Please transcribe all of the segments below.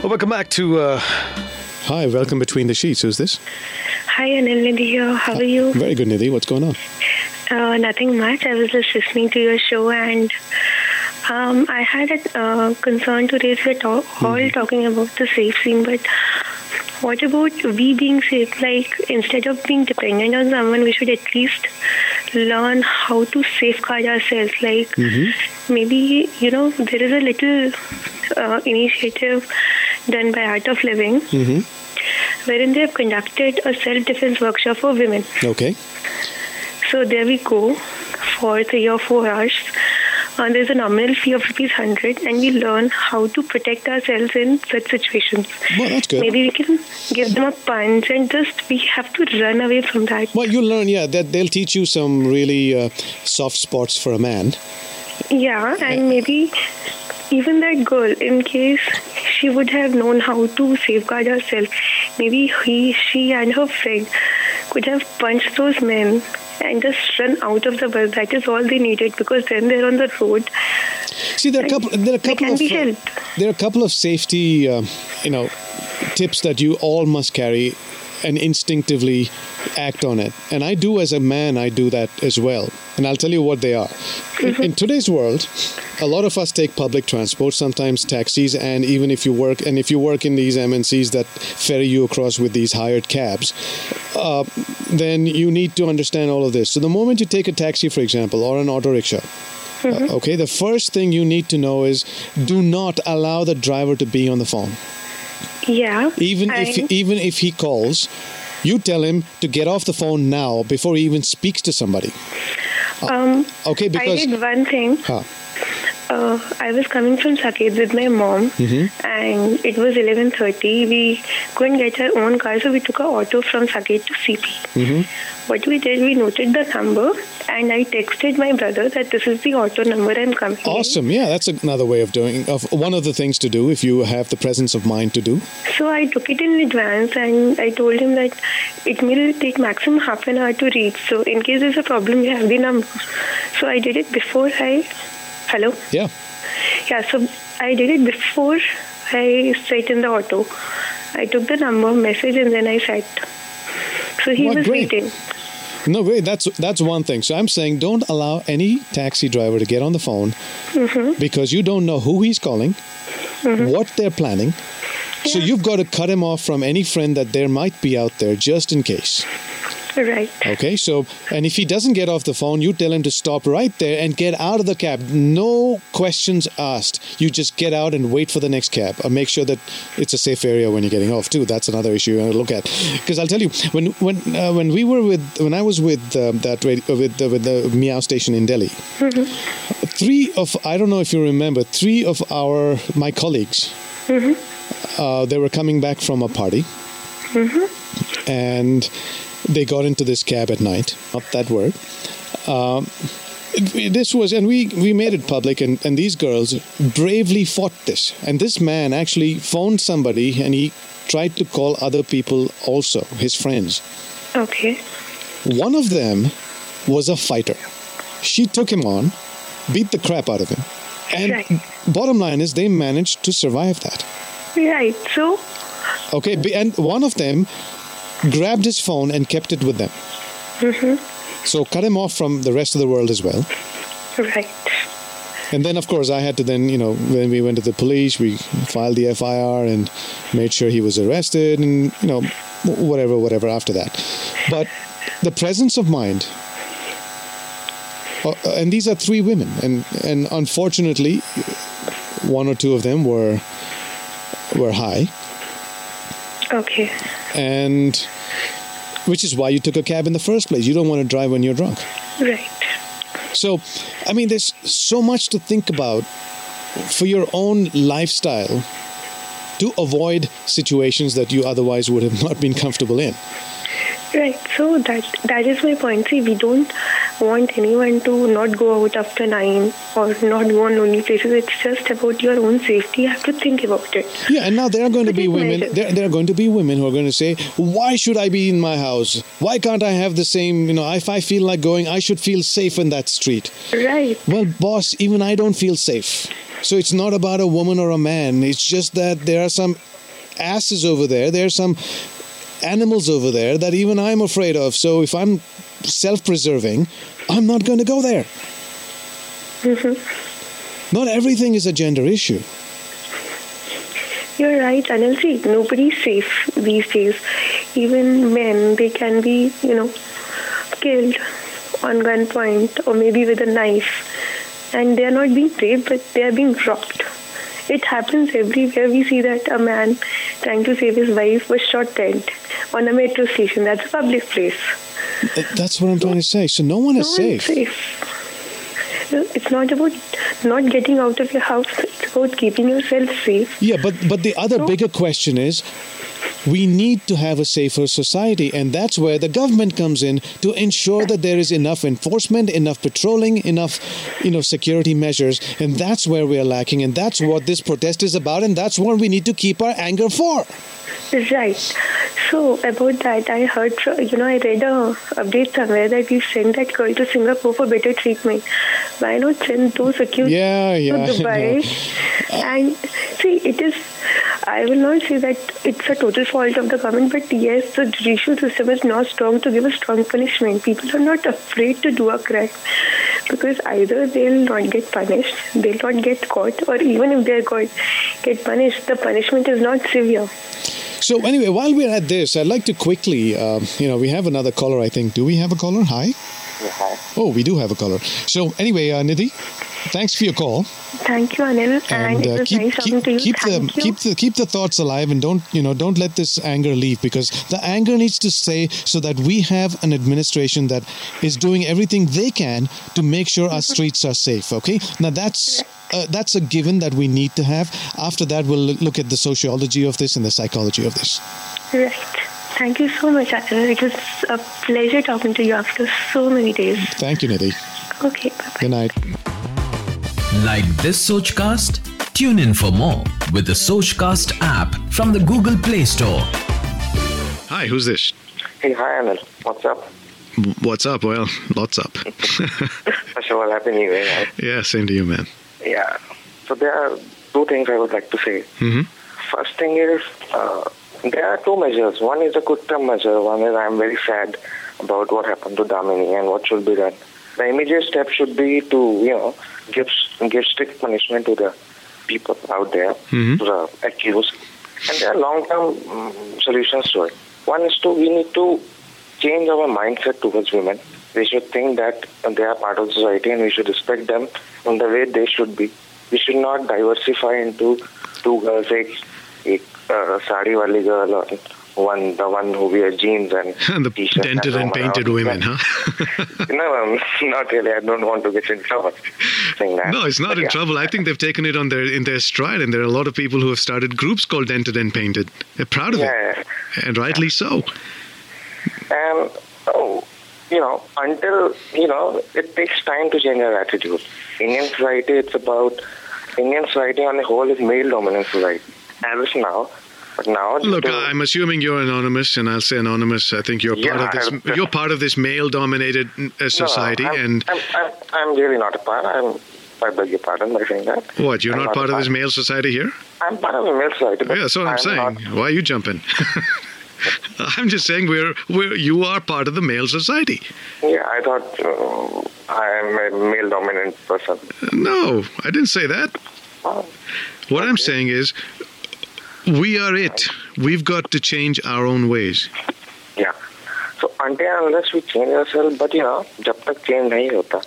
Well, welcome back to. Uh... Hi, welcome between the sheets. Who's this? Hi, Anil Nidhi here. How are you? Very good, Nidhi. What's going on? Uh, nothing much. I was just listening to your show and um, I had a uh, concern to raise. We're all mm-hmm. talking about the safe scene, but what about we being safe? Like, instead of being dependent on someone, we should at least learn how to safeguard ourselves. Like, mm-hmm. maybe, you know, there is a little uh, initiative done by Art of Living, mm-hmm. wherein they have conducted a self defense workshop for women. Okay. So there we go for three or four hours. Uh, there's a nominal fee of rupees 100 and we learn how to protect ourselves in such situations. Well, that's good. Maybe we can give them a punch and just we have to run away from that. Well, you learn, yeah, that they'll teach you some really uh, soft spots for a man. Yeah, and maybe even that girl, in case she would have known how to safeguard herself, maybe he, she, and her friend could have punched those men and just run out of the bus. That is all they needed because then they're on the road. See, there are a couple. There are a couple of. Uh, there are a couple of safety, uh, you know, tips that you all must carry and instinctively act on it. And I do as a man, I do that as well. And I'll tell you what they are. Mm-hmm. In, today's world, a lot of us take public transport, sometimes taxis, and even if you work and if you work in these MNCs that ferry you across with these hired cabs, uh, then you need to understand all of this. So the moment you take a taxi, for example, or an auto rickshaw, Mm-hmm. Uh, okay, the first thing you need to know is do not allow the driver to be on the phone. Yeah. Even I... if even if he calls, you tell him to get off the phone now before he even speaks to somebody. Um, okay, because I did one thing. Huh. Uh, I was coming from Saket with my mom, mm-hmm. and it was 11:30. We couldn't get our own car, so we took an auto from Saket to CP. Mm-hmm. What we did, we noted the number, and I texted my brother that this is the auto number I'm coming. Awesome! Yeah, that's another way of doing. Of one of the things to do if you have the presence of mind to do. So I took it in advance, and I told him that it will take maximum half an hour to reach. So in case there's a problem, you have the number. So I did it before I Hello? Yeah. Yeah, so I did it before I sat in the auto. I took the number, message, and then I sat. So he what, was great. waiting. No, wait, that's that's one thing. So I'm saying don't allow any taxi driver to get on the phone mm-hmm. because you don't know who he's calling, mm-hmm. what they're planning. Yeah. So you've got to cut him off from any friend that there might be out there just in case. Right. Okay, so, and if he doesn't get off the phone, you tell him to stop right there and get out of the cab. No questions asked. You just get out and wait for the next cab. Or make sure that it's a safe area when you're getting off, too. That's another issue you want to look at. Because I'll tell you, when when uh, when we were with, when I was with um, that radio, with, uh, with the Meow station in Delhi, mm-hmm. three of, I don't know if you remember, three of our, my colleagues, mm-hmm. uh, they were coming back from a party. Mm-hmm. And they got into this cab at night. Not that word. Um, this was, and we, we made it public, and, and these girls bravely fought this. And this man actually phoned somebody and he tried to call other people also, his friends. Okay. One of them was a fighter. She took him on, beat the crap out of him. And right. bottom line is, they managed to survive that. Right. So. Okay, and one of them grabbed his phone and kept it with them. Mm-hmm. So cut him off from the rest of the world as well. Right. And then, of course, I had to then, you know, when we went to the police, we filed the FIR and made sure he was arrested and, you know, whatever, whatever after that. But the presence of mind, uh, and these are three women, and, and unfortunately, one or two of them were were high. Okay. And which is why you took a cab in the first place. You don't want to drive when you're drunk. Right. So, I mean, there's so much to think about for your own lifestyle to avoid situations that you otherwise would have not been comfortable in. Right. So that that is my point. See, we don't want anyone to not go out after nine or not go on lonely places. It's just about your own safety. You have to think about it. Yeah, and now there are going to be women. There, there are going to be women who are going to say, "Why should I be in my house? Why can't I have the same? You know, if I feel like going, I should feel safe in that street." Right. Well, boss, even I don't feel safe. So it's not about a woman or a man. It's just that there are some asses over there. There are some animals over there that even I'm afraid of. So if I'm self-preserving, I'm not going to go there. Not everything is a gender issue. You're right, Anil. See, nobody's safe these days. Even men, they can be, you know, killed on gunpoint or maybe with a knife. And they are not being raped, but they are being robbed. It happens everywhere. We see that a man trying to save his wife was shot dead on a metro station. That's a public place. Uh, That's what I'm trying to say. So no one No is one's safe. safe. No, It's not about not getting out of your house. It's about keeping yourself safe. Yeah, but but the other So- bigger question is we need to have a safer society and that's where the government comes in to ensure that there is enough enforcement enough patrolling enough you know security measures and that's where we are lacking and that's what this protest is about and that's what we need to keep our anger for Right. So about that, I heard, you know, I read a update somewhere that we sent that girl to Singapore for better treatment. Why not send those accused Yeah, yeah, to Dubai? And see, it is. I will not say that it's a total fault of the government, but yes, the judicial system is not strong to give a strong punishment. People are not afraid to do a crime because either they'll not get punished, they'll not get caught, or even if they're caught, get punished, the punishment is not severe. So anyway while we're at this i'd like to quickly um, you know we have another caller i think. Do we have a caller? Hi. Yeah, hi. oh we do have a caller. So anyway uh, nidhi thanks for your call. Thank you, Anil, and, uh, keep nice keep, the you. keep the keep the thoughts alive and don't you know don't let this anger leave because the anger needs to stay so that we have an administration that is doing everything they can to make sure our streets are safe okay? Now that's uh, that's a given that we need to have after that we'll look- look at the sociology of this and the psychology of this Right. Thank you so much, Anil. It was a pleasure talking to you after so many days. thank you nidhi Okay, bye. good night Like this Sochcast? Tune in for more with the Sochcast app from the Google Play Store. hi who's this Hey, hi, Anil. What's up? what's up well lots up First of all, Happy New Year. yeah same to you man Yeah. So there are two things I would like to say. Mhm. First thing is, uh, there are two measures. One is a good term measure. One is I'm very sad about what happened to Damini and what should be done. The immediate step should be to, you know, give give strict punishment to the people out there, Mhm. to the accused. And there are long-term um, solutions to it. One is to, we need to change our mindset towards women. We should think that they are part of society and we should respect them in the way they should be. We should not diversify into two girls, a, a uh, sari wali girl or one the one who wears jeans and, and the t-shirt dented and, and painted around. women, huh? no, um, not really. I don't want to get in trouble. No, it's not but in yeah. trouble. I think they've taken it on their in their stride, and there are a lot of people who have started groups called Dented and Painted. They're proud of yeah, it, and rightly so. Um, oh, you know, until, you know, it takes time to change our attitude. Indian society, it's about, Indian society on the whole is male dominant society. As of now. But now, Look, to- I'm assuming you're anonymous, and I'll say anonymous. I think you're part Yeah, of this. I- You're part of this male-dominated uh, No, society, I'm, and I'm, I'm, I'm really not a part. I'm, I beg your pardon by saying that. what? You're I'm not part of this male society here? I'm part of a male society. Yeah, that's what I'm, saying. Not, Why are you jumping? I'm just saying we're we're you are part of the male society. yeah, I thought uh, I am a male dominant person. No, I didn't say that. Oh, What I'm saying is, we are it. We've got to change our own ways. Yeah. So until and unless we change ourselves, but you know, जब तक change नहीं होता,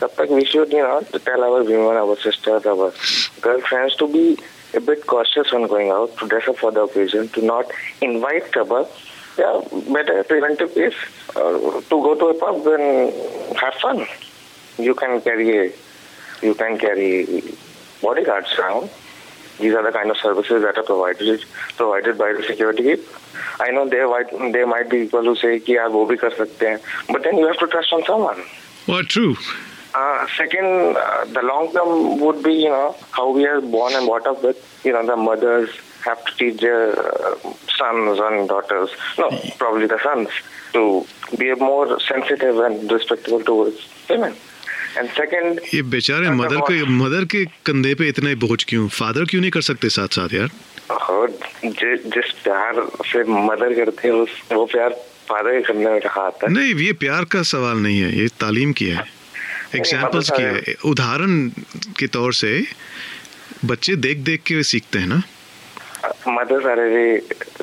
तब तक we should, you know, to tell our women, our sisters, our girlfriends to be a bit cautious when going out, to dress up for the occasion, to not invite trouble. Yeah, better preventive is uh, to go to a pub and have fun. You can carry a, you can carry bodyguards around. These are the kind of services that are provided provided by the security. I know there there might be people who say, "Yeah, wo bhi kar sakte hain," but then you have to trust on someone. Well, true. Uh, second, uh, the long term would be, you know, how we are born and brought up with. You know, the mothers have to teach their uh, sons and daughters, no, probably the sons, to be more sensitive and respectful towards women. And second, ये बेचारे mother के mother के कंधे पे इतने बोझ क्यों father क्यों नहीं कर सकते साथ साथ यार और जि, जिस प्यार से मदर करते हैं उस वो प्यार फादर के करने में कहा आता है नहीं ये प्यार का सवाल नहीं है ये तालीम की है एग्जाम्पल्स की है उदाहरण के तौर से बच्चे देख देख के सीखते हैं ना mothers are very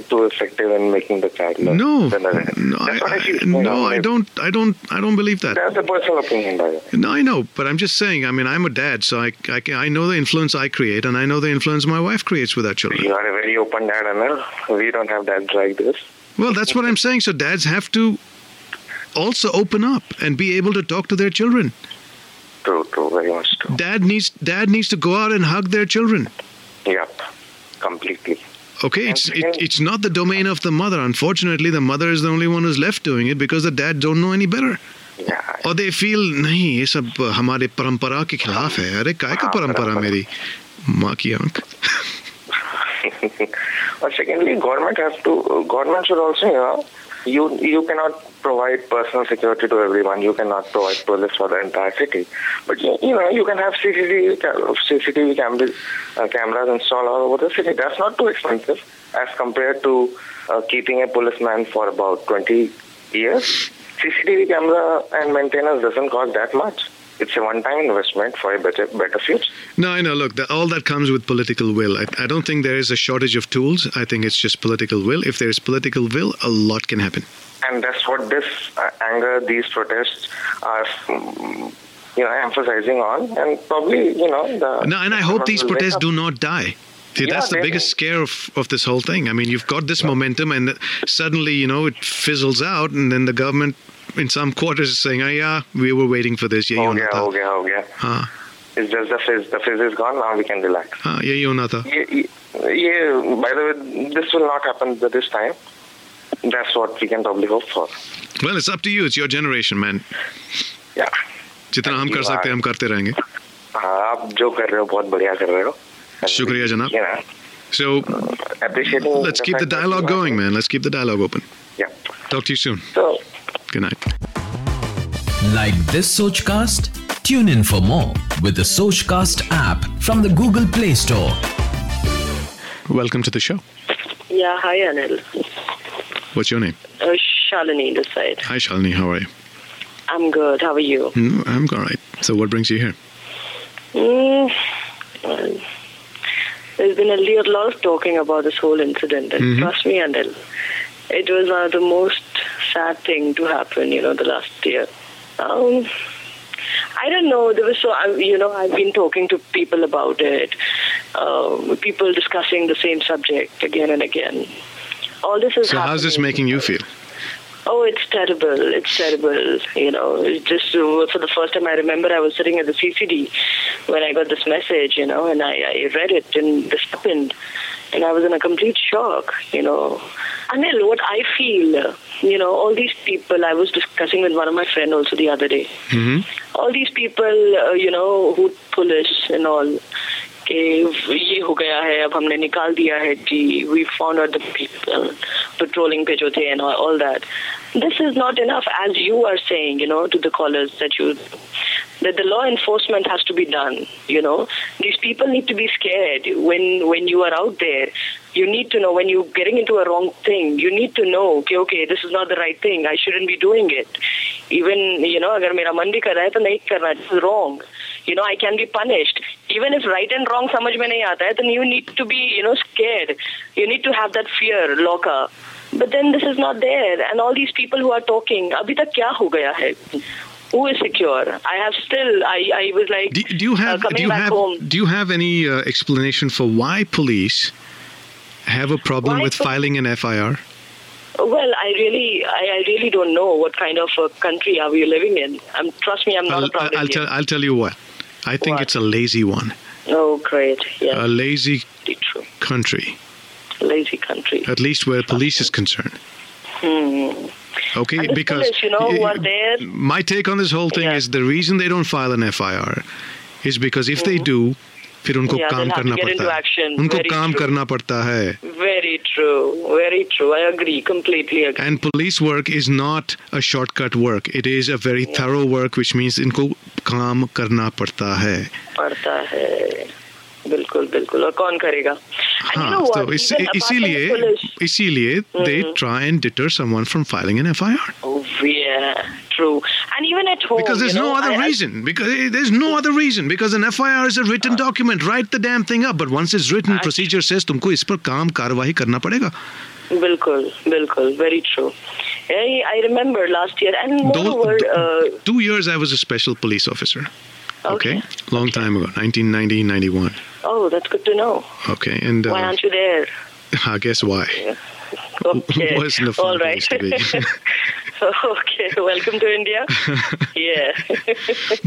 too effective in making the child learn No, than the- no, That's what I, I feel. I, no, I don't, I don't, I don't believe that. That's a personal opinion, by the way. No, I know, but I'm just saying. I mean, I'm a dad, so I, I, can, I know the influence I create, and I know the influence my wife creates with our children. You are a very open dad, Anil. We don't have dads like this. Well, that's what I'm saying. So dads have to also open up and be able to talk to their children. True, true, very much true. Dad needs, dad needs to go out and hug their children. Yep, completely. Okay, it's it, it's not the domain of the mother. Unfortunately, the mother is the only one who's left doing it because the dad don't know any better. Yeah. और they feel नहीं ये सब हमारे परंपरा के खिलाफ है अरे काय का हाँ, परंपरा परंपरा। मेरी माँ की आंख secondly, government has to. Government should also, you know, you you cannot provide personal security to everyone. You cannot provide police for the entire city. But you, you know, you can have CCTV CCTV cameras uh, cameras installed all over the city. That's not too expensive as compared to uh, keeping a policeman for about 20 years. CCTV camera and maintenance doesn't cost that much. It's a one-time investment for a better better future. No, I know. Look, the, all that comes with political will. I, I don't think there is a shortage of tools. I think it's just political will. If there is political will, a lot can happen. and that's what this uh, anger, these protests are, mm, you know, emphasizing on, and probably, you know, the. No, and I hope these protests do not die. See, Yeah, that's the biggest scare of, of this whole thing. I mean, you've got this momentum, and suddenly, you know, it fizzles out, and then the government in some quarters is saying, oh, yeah, we were waiting for this. Yeah, हो you गया हो गया हो गया हाँ It's just the fizz. The fizz is gone. Now we can relax. हाँ यही होना था ये, ये, ये, by the way, this will not happen this time. That's what we can probably hope for. Well, it's up to you. It's your generation, man. Yeah. जितना हम कर सकते हैं हम करते रहेंगे हाँ, आप जो कर रहे हो बहुत बढ़िया कर रहे हो. And, शुक्रिया जनाब. You know, So appreciating. let's the keep the fact that dialogue you are- going, man. Let's keep the dialogue open. Yeah. Talk to you soon. So Good night. Like this Sochcast? Tune in for more with the Sochcast app from the Google Play Store. Welcome to the show. Yeah, hi Anil. What's your name? Uh, Shalini this side. Hi, Shalini. How are you? I'm good. How are you? Mm, I'm all right. So, what brings you here? Mm, well, there's been a le- lot of talking about this whole incident, and Mhm. trust me, Anil, it was one of the most sad thing to happen. You know, the last year. Um, I don't know. There was so I, you know I've been talking to people about it. Um, people discussing the same subject again and again. All this is. So, how's this making you feel? Oh, it's terrible. It's terrible. You know, it's just uh, for the first time I remember I was sitting at the CCD when I got this message, you know, and I, I read it and this happened. And I was in a complete shock, you know. Anil, what I feel, you know, all these people, I was discussing with one of my friends also the other day. hmm all these people, uh, you know, who police and all, कि ये हो गया है अब हमने निकाल दिया है जी we found out the people patrolling पे जो थे all, all that this is not enough as you are saying you know to the callers that you that the law enforcement has to be done you know these people need to be scared when when you are out there you need to know when you're getting into a wrong thing you need to know okay okay this is not the right thing i shouldn't be doing it even you know अगर मेरा मन भी कर रहा है तो नहीं करना this wrong you know, I can be punished. Even if right and wrong samaj mein nahi aata then you need to be, you know, scared. You need to have that fear, locker. But then this is not there. And all these people who are talking, abhi tak kya ho gaya hai? Who is secure? I have still, I, I was like, do, do you have, uh, home. Do you have any uh, explanation for why police have a problem with filing an FIR? Well, I really, I, really don't know what kind of a country are you living in. Um, trust me, I'm not proud I'll, I'll, tell, I'll tell you what. I think What? it's a lazy one, Oh, great! Yeah, a lazy true. country, Lazy country. at least where police is concerned. Hmm. Okay, because you know, my take on this whole thing Yeah. is the reason they don't file an FIR is because if they do, फिर उनको yeah, काम करना पड़ता है। उनको very काम true. करना पड़ता है। Very true very true I agree completely and police work is not a shortcut work it is a very thorough work which means इनको काम करना पड़ता है। पड़ता है। बिल्कुल बिल्कुल। और कौन करेगा? हाँ तो इस, इसीलिए इसीलिए they try and deter someone from filing an FIR Oh, yeah, true. And even at home, because there's you know, no other I- I- reason because eh, there's no other reason because an FIR is a written document write the damn thing up but once it's written procedure says तुमको इस पर काम कार्यवाही करना पड़ेगा बिल्कुल बिल्कुल very true. I, I remember last year, and moreover, uh, two years I was a special police officer okay, Okay. long time ago 1990 91 oh, that's good to know. okay and uh, Why aren't you there? I guess why Okay, wasn't a fun all right. place to be. okay, welcome to India. yeah.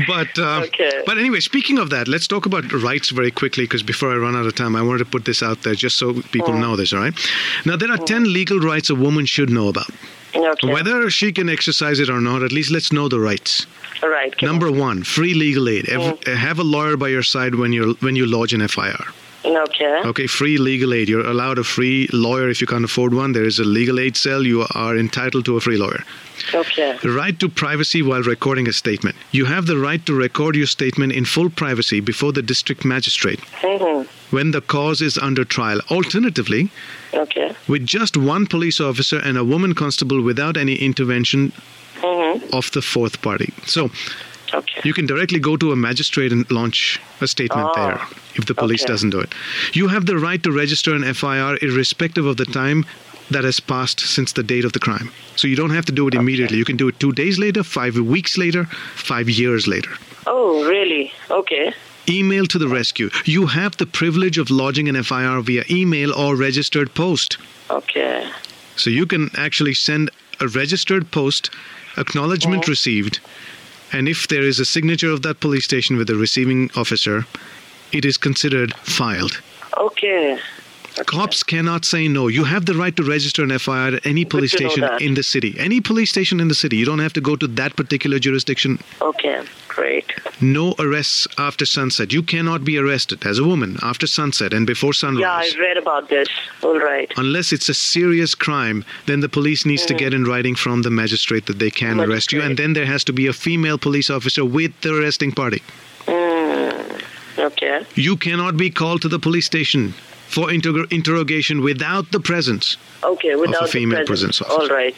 but uh, Okay. but anyway speaking of that let's talk about rights very quickly because before I run out of time I wanted to put this out there just so people mm. know this all right now there are mm. 10 legal rights a woman should know about Okay. whether she can exercise it or not at least let's know the rights All right. number one free legal aid Ev- mm. have a lawyer by your side when you're when you lodge an FIR. Okay. Okay, free legal aid. You're allowed a free lawyer if you can't afford one. There is a legal aid cell. You are entitled to a free lawyer. Okay. The right to privacy while recording a statement. You have the right to record your statement in full privacy before the district magistrate hmm when the cause is under trial. Alternatively, Okay. with just one police officer and a woman constable without any intervention hmm of the fourth party. So Okay. you can directly go to a magistrate and launch a statement Ah, there if the police okay. doesn't do it. You have the right to register an FIR irrespective of the time that has passed since the date of the crime. So you don't have to do it immediately. You can do it two days later, five weeks later, five years later. Oh, really? Okay. Email to the rescue. You have the privilege of lodging an FIR via email or registered post. Okay. So you can actually send a registered post, acknowledgement received, and if there is a signature of that police station with the receiving officer, it is considered filed. Okay. Cops cannot say no. You have the right to register an FIR at any police station in the city. Any police station in the city. You don't have to go to that particular jurisdiction. Okay. Great. No arrests after sunset. You cannot be arrested as a woman after sunset and before sunrise. Yeah, I read about this. All right. Unless it's a serious crime, then the police needs to get in writing from the magistrate that they can arrest you, and then there has to be a female police officer with the arresting party. Mm. Okay. You cannot be called to the police station for inter- interrogation without the presence. Okay. Without female the presence. presence officer. All right.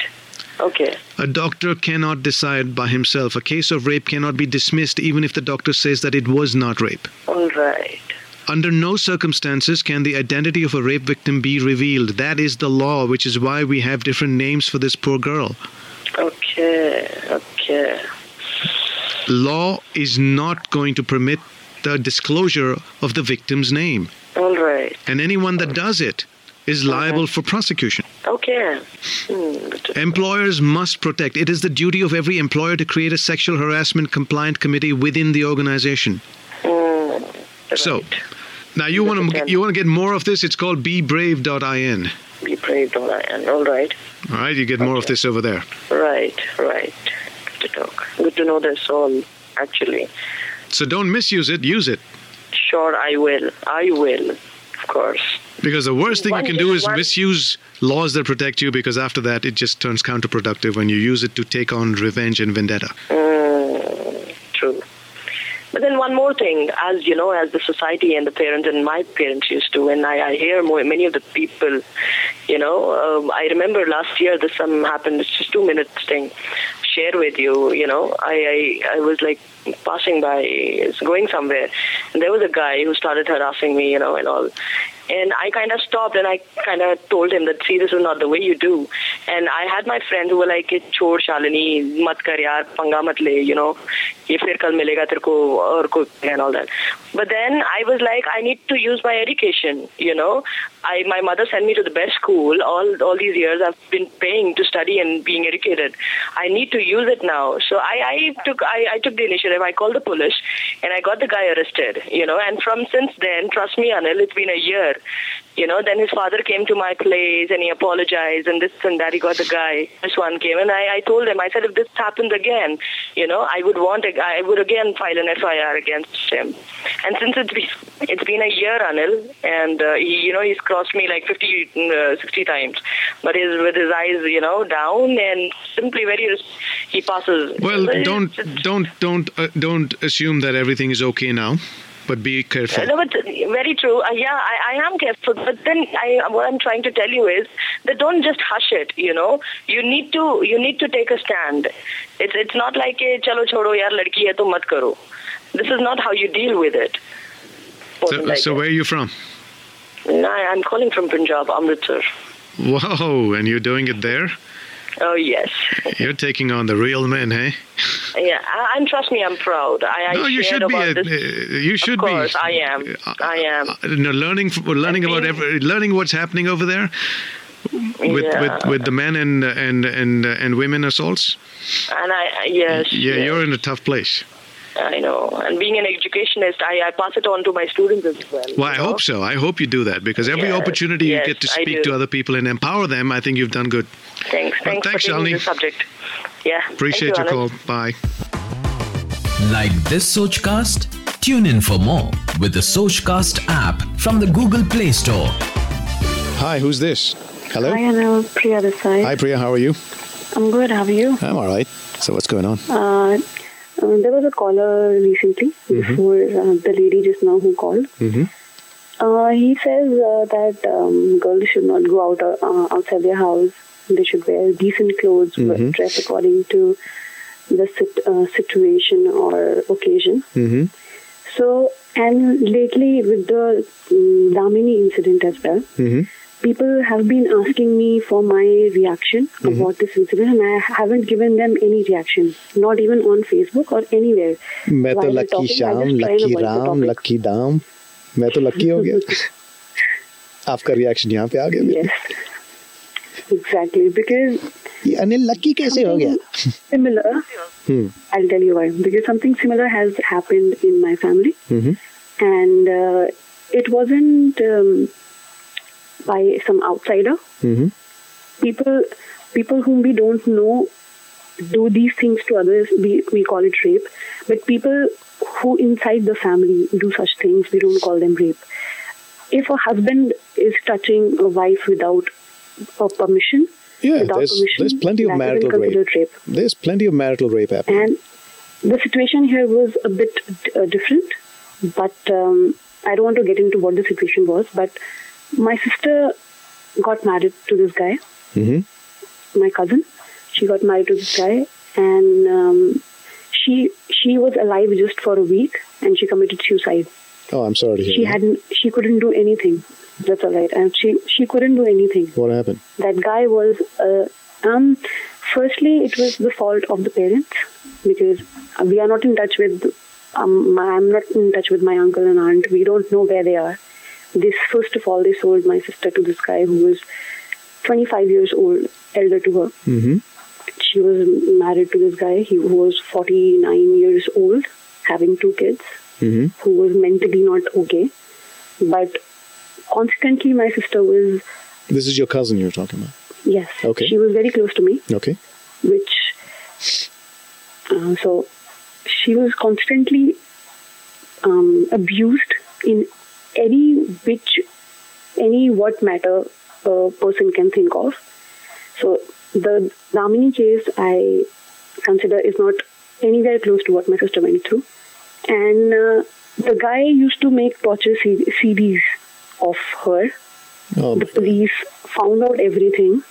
Okay. A doctor cannot decide by himself. A case of rape cannot be dismissed even if the doctor says that it was not rape. All right. Under no circumstances can the identity of a rape victim be revealed. That is the law, which is why we have different names for this poor girl. Okay. Okay. law is not going to permit the disclosure of the victim's name. All right. And anyone that does it is liable for prosecution. Okay. Hmm. Employers must protect. It is the duty of every employer to create a sexual harassment compliant committee within the organization. Hmm. So, now you want to you want to get more of this? It's called bebrave.in. Be brave, don't I? And all right. All right, you get more of this over there. Right. Right. Good to talk. Good to know this all. Actually. So don't misuse it, use it. Sure, I will. I will. Of course. Because the worst thing you can do is misuse laws that protect you because after that it just turns counterproductive when you use it to take on revenge and vendetta. Mm, true. But then one more thing, as you know, as the society and the parents and my parents used to, and I, I hear more, many of the people, you know, um, I remember last year this some happened. It's just two minutes thing. Share with you, you know, I, I I was like passing by, going somewhere, and there was a guy who started harassing me, you know, and all. And I kind of stopped and I kind of told him that, see, this is not the way you do. And I had my friends who were like, chor Shalini, mat kar yaar, panga mat you know, ye fir kal milega tere ko aur ko and all that. But then I was like, I need to use my education, you know. I my mother sent me to the best school all all these years. I've been paying to study and being educated. I need to use it now. So I, I took I, I took the initiative. I called the police and I got the guy arrested, you know. And from since then, trust me, Anil, it's been a year. You know, then his father came to my place and he apologized and this and that. He got the guy. This one came and I, I told him, I said, if this happens again, you know, I would want, a, I would again file an FIR against him. And since it's been, it's been a year, Anil, and uh, he, you know, he's crossed me like 50, uh, 60 times, but his with his eyes, you know, down and simply very, he passes. Well, don't don't don't uh, don't assume that everything is okay now, but be careful. No, but very true. Uh, yeah, I, I am careful. But then I, what I'm trying to tell you is that don't just hush it. You know, you need to you need to take a stand. It's it's not like a chalo chodo yaar ladki hai to mat karo. This is not how you deal with it. So, Like so where are you from? No, I'm calling from Punjab, Amritsar. Whoa, and you're doing it there? Oh yes, You're taking on the real men, hey? yeah. And trust me, I'm proud. I, I no, you should be. A, uh, you should of course, be. I am. I am. Uh, no, learning, learning about every, learning what's happening over there with yeah. with with the men and and and and women assaults. and I I- yes. Yeah, yes. you're in a tough place. I know. And being an educationist, I, I pass it on to my students as well. Well, I know? hope so. I hope you do that because every Yes, opportunity you yes, get to speak to other people and empower them, I think you've done good. Thanks. Well, Thanks, thanks, for taking Shalini. the subject. Yeah. Appreciate you, your Anand. call. Bye. Like this Sochcast? Tune in for more with the Sochcast app from the Google Play Store. Hi, who's this? Hello. Hi, Anil. Priya this side. Hi, Priya. How are you? I'm good. How are you? I'm all right. So what's going on? Uh, uh, there was a caller recently before uh, the lady just now who called. Mhm. Uh, he says uh, that um, girls should not go out uh, outside their house. They should wear decent clothes, but dress according to the sit, uh, situation or occasion. Mm-hmm. So, and lately with the um, Damini incident as well, Mm-hmm people have been asking me for my reaction about this incident, and I haven't given them any reaction, not even on Facebook or anywhere. मैं तो While we're lucky talking, I शाम just try and lucky avoid the Ram topic. Lucky दाम मैं तो lucky हो गया आपका reaction यहाँ पे आ गया मेरे। Yes, exactly. Because ये अनिल लकी कैसे हो गया similar, Hmm. I'll tell you why. Because something similar has happened in my family, Mhm. and uh, it wasn't um, by some outsider. Mhm. People, people whom we don't know, do these things to others. We we call it rape. But people who inside the family do such things, we don't call them rape. If a husband is touching a wife without a permission, Yeah, without there's permission, there's plenty of marital rape. rape. There's plenty of marital rape happening. And the situation here was a bit uh, different, but um, I don't want to get into what the situation was. But my sister got married to this guy, Mhm. my cousin. She got married to this guy, and um, she she was alive just for a week, and she committed suicide. Oh, I'm sorry to hear. She that. hadn't. She couldn't do anything. That's all right. And she she couldn't do anything What happened? that guy was uh, um firstly it was the fault of the parents because we are not in touch with um i'm not in touch with my uncle and aunt we don't know where they are this first of all they sold my sister to this guy who was 25 years old elder to her Mm-hmm. she was married to this guy he who was 49 years old having two kids Mm-hmm. who was mentally not okay but constantly my sister was This is your cousin you're talking about. yes Okay. she was very close to me Okay. which uh, so she was constantly um, abused in any which any what matter a person can think of. So the Damini case I consider is not anywhere close to what my sister went through, and uh, the guy used to make torture CDs of her Oh, the police found out everything,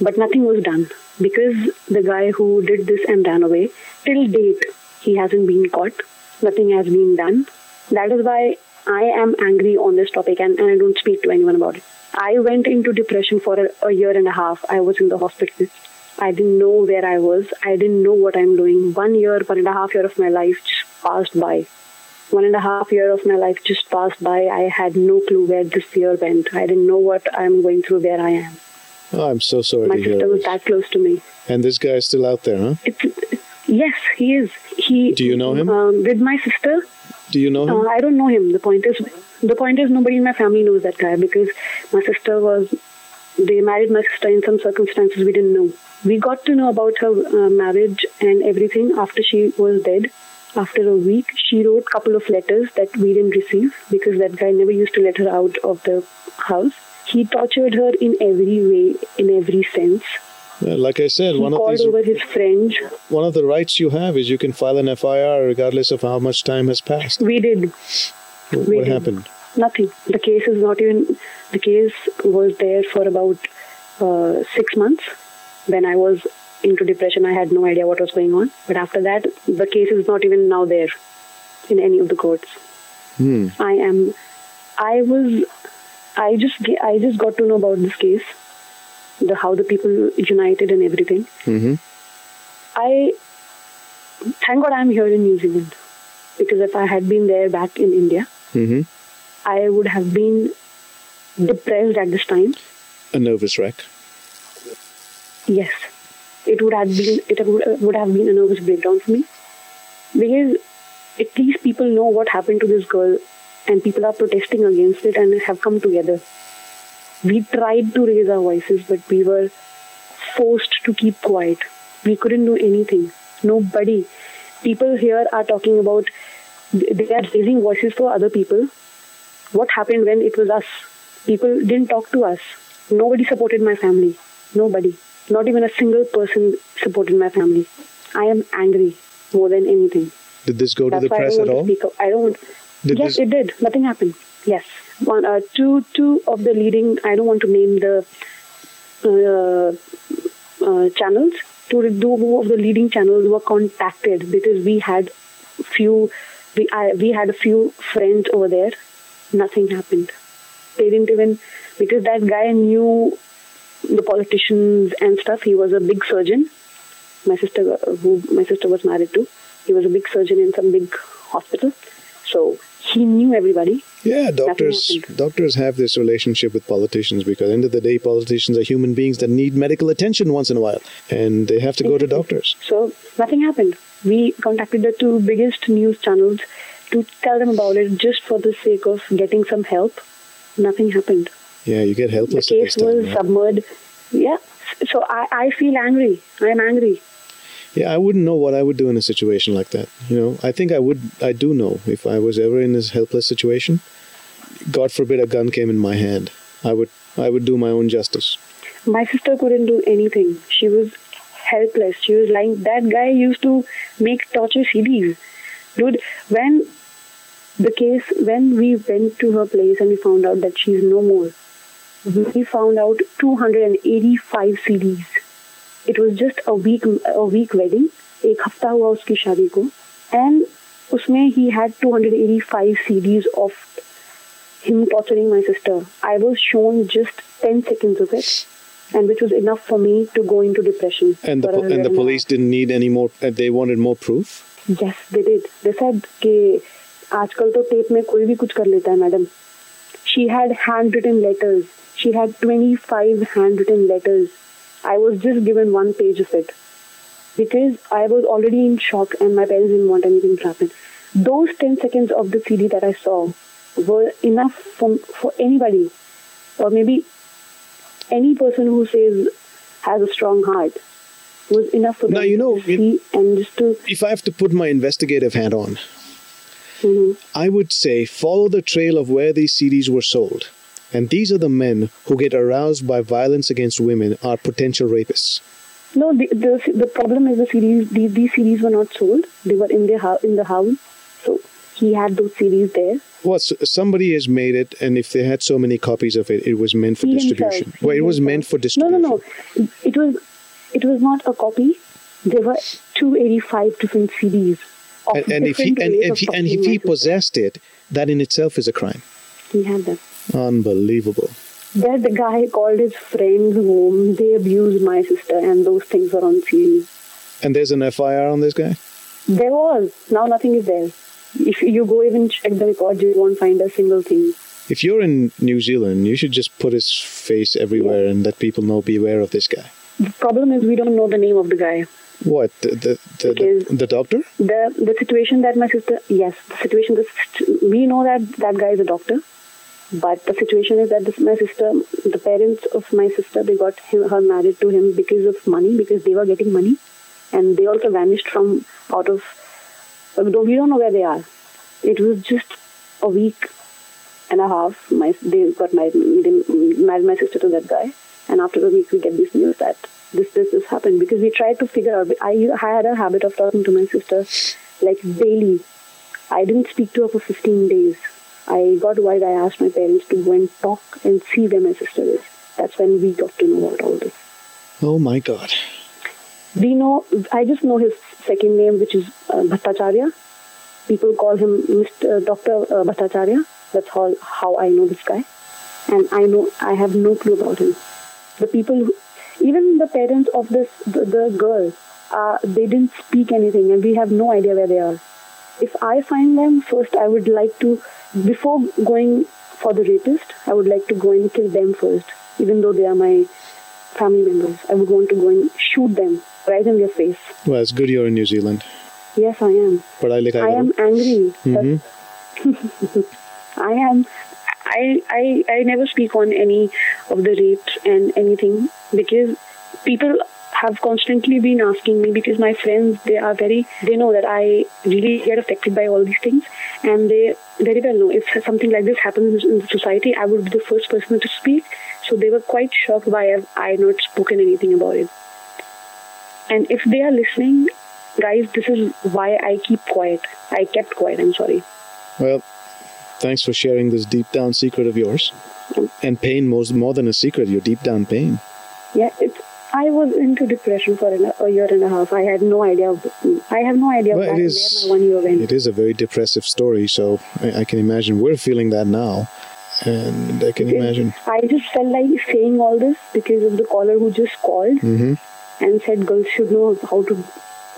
but nothing was done because the guy who did this and ran away, till date, he hasn't been caught. Nothing has been done. That is why I am angry on this topic and, and I don't speak to anyone about it. I went into depression for a, a year and a half. I was in the hospital. I didn't know where I was. I didn't know what I'm doing. One year, one and a half year of my life just passed by one and a half year of my life just passed by. I had no clue where this year went. I didn't know what I'm going through, where I am. oh, I'm so sorry My to hear sister was that close to me. And this guy is still out there, huh? It's, yes, he is. He. Do you know him? Um, with my sister, Do you know him? uh, I don't know him. The point is, The point is, nobody in my family knows that guy because my sister was. They married my sister in some circumstances we didn't know. We got to know about her uh, marriage and everything after she was dead. After a week, she wrote a couple of letters that we didn't receive because that guy never used to let her out of the house. He tortured her in every way, in every sense. Yeah, like I said, He one of these, over his friends. one of the rights you have is you can file an FIR regardless of how much time has passed. We did What We did. happened? nothing. The case is not even. The case was there for about uh, six months. When I was into depression, I had no idea what was going on. But after that, the case is not even now there in any of the courts. Hmm. I am. I was. I just. I just got to know about this case, the how the people united and everything. hmm I thank God I'm here in New Zealand because if I had been there back in India, hmm I would have been depressed at this time. A nervous wreck. Yes, it would have been it would, would have been a nervous breakdown for me because at least people know what happened to this girl and people are protesting against it and have come together. We tried to raise our voices, but we were forced to keep quiet. We couldn't do anything. Nobody. People here are talking about they are raising voices for other people. What happened when it was us? People didn't talk to us. Nobody supported my family. Nobody. Not even a single person supported my family. I am angry more than anything. Did this go to the press at all? to speak up. I don't. Did yes, this- it did. Nothing happened. Yes, one, uh, two, two of the leading. I don't want to name the uh, uh, channels. Two, two of the leading channels were contacted because we had few. We I, we had a few friends over there. Nothing happened. They didn't even because that guy knew the politicians and stuff. He was a big surgeon. My sister, who my sister was married to, he was a big surgeon in some big hospital. So he knew everybody. Yeah, doctors doctors have this relationship with politicians because at the end of the day, politicians are human beings that need medical attention once in a while, and they have to go to doctors. So nothing happened. We contacted the two biggest news channels to tell them about it just for the sake of getting some help. Nothing happened. Yeah, you get The helpless at this case time. was right? submerged. Yeah. So I, I feel angry. I am angry. Yeah, I wouldn't know what I would do in a situation like that. You know, I think I would. I do know if I was ever in this helpless situation. God forbid a gun came in my hand, I would. I would do my own justice. My sister couldn't do anything. She was helpless. She was lying. That guy used to make torture CDs. Dude, when the case, when we went to her place and we found out that she's no more, we found out 285 CDs. It was just a week, a week wedding. एक हफ्ता हुआ उसकी शादी को and उसमें he had 285 CDs of him torturing my sister. I was shown just 10 seconds of it, and which was enough for me to go into depression. And the for a po- and the year police didn't need any more. uh, They wanted more proof. half. Yes, they did. They said कि आजकल तो tape में कोई भी कुछ कर लेता है madam. She had handwritten letters. She had 25 handwritten letters. I was just given one page of it because I was already in shock and my parents didn't want anything to happen. Those 10 seconds of the CD that I saw were enough for, for anybody, or maybe any person who says has a strong heart, was enough for me. Now, them you know, to see and just to. If I have to put my investigative hat on, Mhm. I would say follow the trail of where these CDs were sold. And these are the men who get aroused by violence against women are potential rapists. No, the, the the problem is the CDs. These, these CDs were not sold. They were in the house. In the house, so he had those CDs there. Well, somebody has made it, and if they had so many copies of it, it was meant for He distribution. himself. Well, it was himself. meant for distribution. no, no. No. It was it was not a copy. There were two eighty five different CDs. And, and if he and if he and if he possessed it, that in itself is a crime. he had that. Unbelievable. There, the guy called his friends home. They abused my sister, and those things are on CD. And there's an FIR on this guy. There was. Now nothing is there. If you go even check the records, you won't find a single thing. If you're in New Zealand, you should just put his face everywhere and let people know beware of this guy. The problem is we don't know the name of the guy. What the the the, the, the doctor? the the situation that my sister yes the situation we know that that guy is a doctor but the situation is that this, my sister the parents of my sister they got him, her married to him because of money because they were getting money. And they also vanished from out of uh, we don't know where they are. It was just a week and a half my they got married they married my sister to that guy. And after a week we get this news that this this this happened. Because we tried to figure out I, I had a habit of talking to my sister like daily. I didn't speak to her for 15 days I got worried I asked my parents to go and talk and see where my sister is that's when we got to know about all this Oh my God! we know I just know his second name, which is uh, Bhattacharya. People call him Mr. Doctor uh, Bhattacharya. That's how how I know this guy, and I know I have no clue about him. The people, even the parents of this the, the girl, uh, they didn't speak anything, and we have no idea where they are if I find them, first I would like to, before going for the rapist, I would like to go and kill them first, even though they are my family members. I would want to go and shoot them right in their face. Well, it's good you're in New Zealand. Yes, I am. But I like I, I am angry. Mm-hmm. I am. I, I I never speak on any of the rapes and anything because people have constantly been asking me because my friends they are very they know that I really get affected by all these things and they very well know if something like this happens in society I would be the first person to speak so they were quite shocked why I not spoken anything about it and if they are listening guys this is why I keep quiet I kept quiet I'm sorry Well, thanks for sharing this deep down secret of yours. And pain most more than a secret, your deep down pain. Yeah, it's. I was into depression for an, a year and a half. I had no idea. I have no idea Well, it is- where my one year went. It is a very depressive story, so I, I can imagine we're feeling that now. And I can imagine. I just felt like saying all this because of the caller who just called hmm and said girls should know how to.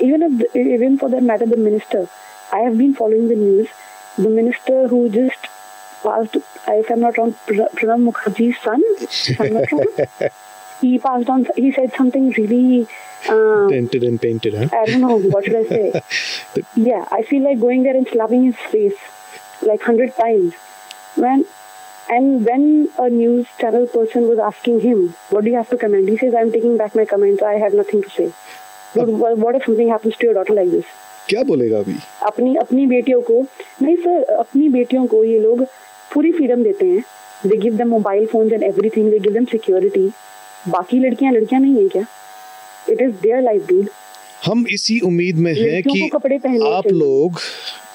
Even if, even for that matter, the minister. I have been following the news. The minister who just passed, if I'm not wrong, Pranab Mukherjee's son. he passed on. He said something really. Um, Dented and painted, huh? I don't know what should I say. yeah, I feel like going there and slapping his face like hundred times. When and when a news channel person was asking him, "What do you have to comment?" He says, "I'm taking back my comments. I have nothing to say." But what what if something happens to your daughter like this? क्या बोलेगा अभी अपनी अपनी बेटियों को नहीं sir अपनी बेटियों को ये लोग पूरी फ्रीडम देते हैं they give them mobile phones and everything they give them security बाकी लड़कियाँ लड़कियाँ नहीं है क्या? It is their life dude हम इसी उम्मीद में हैं कि आप लोग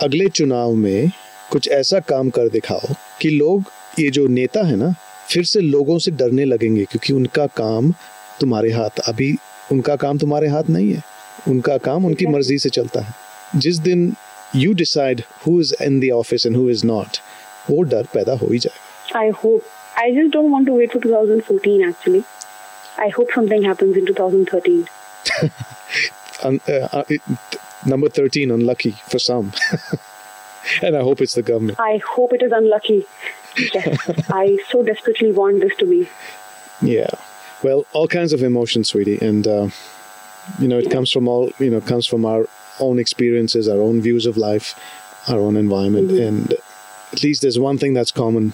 अगले चुनाव में कुछ ऐसा काम कर दिखाओ कि लोग ये जो नेता है ना फिर से लोगों से डरने लगेंगे क्योंकि उनका काम तुम्हारे हाथ अभी उनका काम तुम्हारे हाथ नहीं है। उनका काम उनकी मर्ज़ी से चलता है। जिस दिन you decide who is in the office and who is not वो डर पैदा हो ही जाएगा। I hope. I just don't want to wait for 2014 actually. I hope something happens in 2013. Un- uh, uh, it- number 13 unlucky for some and i hope it's the government I hope it is unlucky. Yes. I so desperately want this to be. Yeah. Well, all kinds of emotions, sweetie, and uh, you know it comes from all you know comes from our own experiences, our own views of life, our own environment, and at least there's one thing that's common: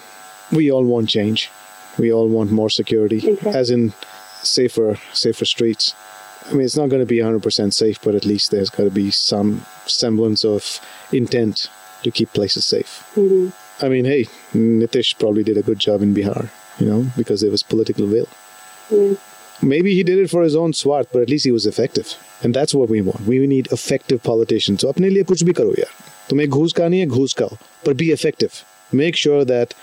we all want change. We all want more security, Exactly. as in safer, safer streets. I mean, it's not going to be 100% safe, but at least there's got to be some semblance of intent to keep places safe. I mean, hey, Nitish probably did a good job in Bihar, you know, because there was political will. Yeah. Maybe he did it for his own swart, but at least he was effective. And that's what we want. We need effective politicians. So अपने लिए कुछ भी करो यार. तुम्हें घूस खानी है घूस खाओ, but be effective. Make sure that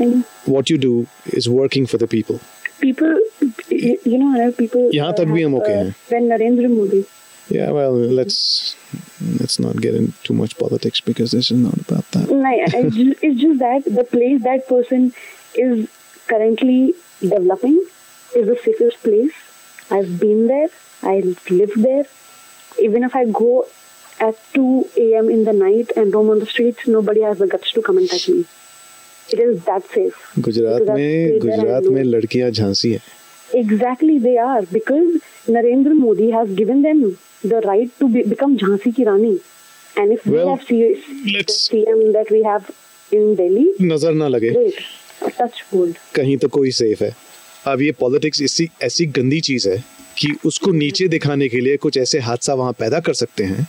And what you do is working for the people. people, you know, Anil, people. यहाँ तक भी हम okay हैं. When Narendra Modi. Yeah, well, let's let's not get into too much politics because this is not about that. No, it's ju- it's just that the place that person is currently developing is the safest place. I've been there. I live there. Even if I go at 2 a.m. in the night and roam on the streets, nobody has the guts to come and touch me. It is that safe. Gujarat में there and Gujarat में लड़कियाँ झांसी हैं Exactly, they are because Narendra Modi has given them the right to be, become Jhansi ki Rani. And if Well, we have C- the CM that we have in Delhi, नज़र ना लगे great, touch gold. कहीं तो कोई safe है अब ये politics इसी ऐसी गंदी चीज़ है कि उसको नीचे दिखाने के लिए कुछ ऐसे हादसा वहाँ पैदा कर सकते हैं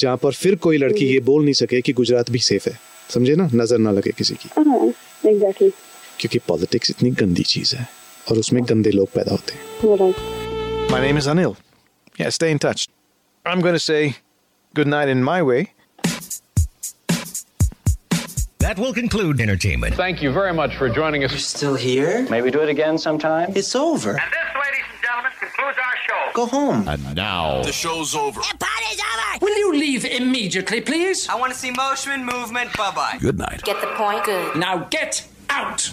जहाँ पर फिर कोई लड़की ये बोल नहीं सके कि गुजरात भी सेफ़ है समझे ना नज़र ना लगे किसी की Uh, exactly. क्योंकि पॉलिटिक्स इतनी गंदी चीज़ है और उसमें गंदे लोग पैदा होते हैं You're right. My name is Anil. Yeah, stay in touch. I'm going to say good night in my way. That will conclude entertainment. Thank you very much for joining us. Still here? Maybe do it again sometime. It's over. And this, ladies and gentlemen, concludes our show. Go home. And now, The show's over. Party's over! Will you leave immediately, please? I want to see motion, movement, bye bye. good night. Get the point? Good. Now get out!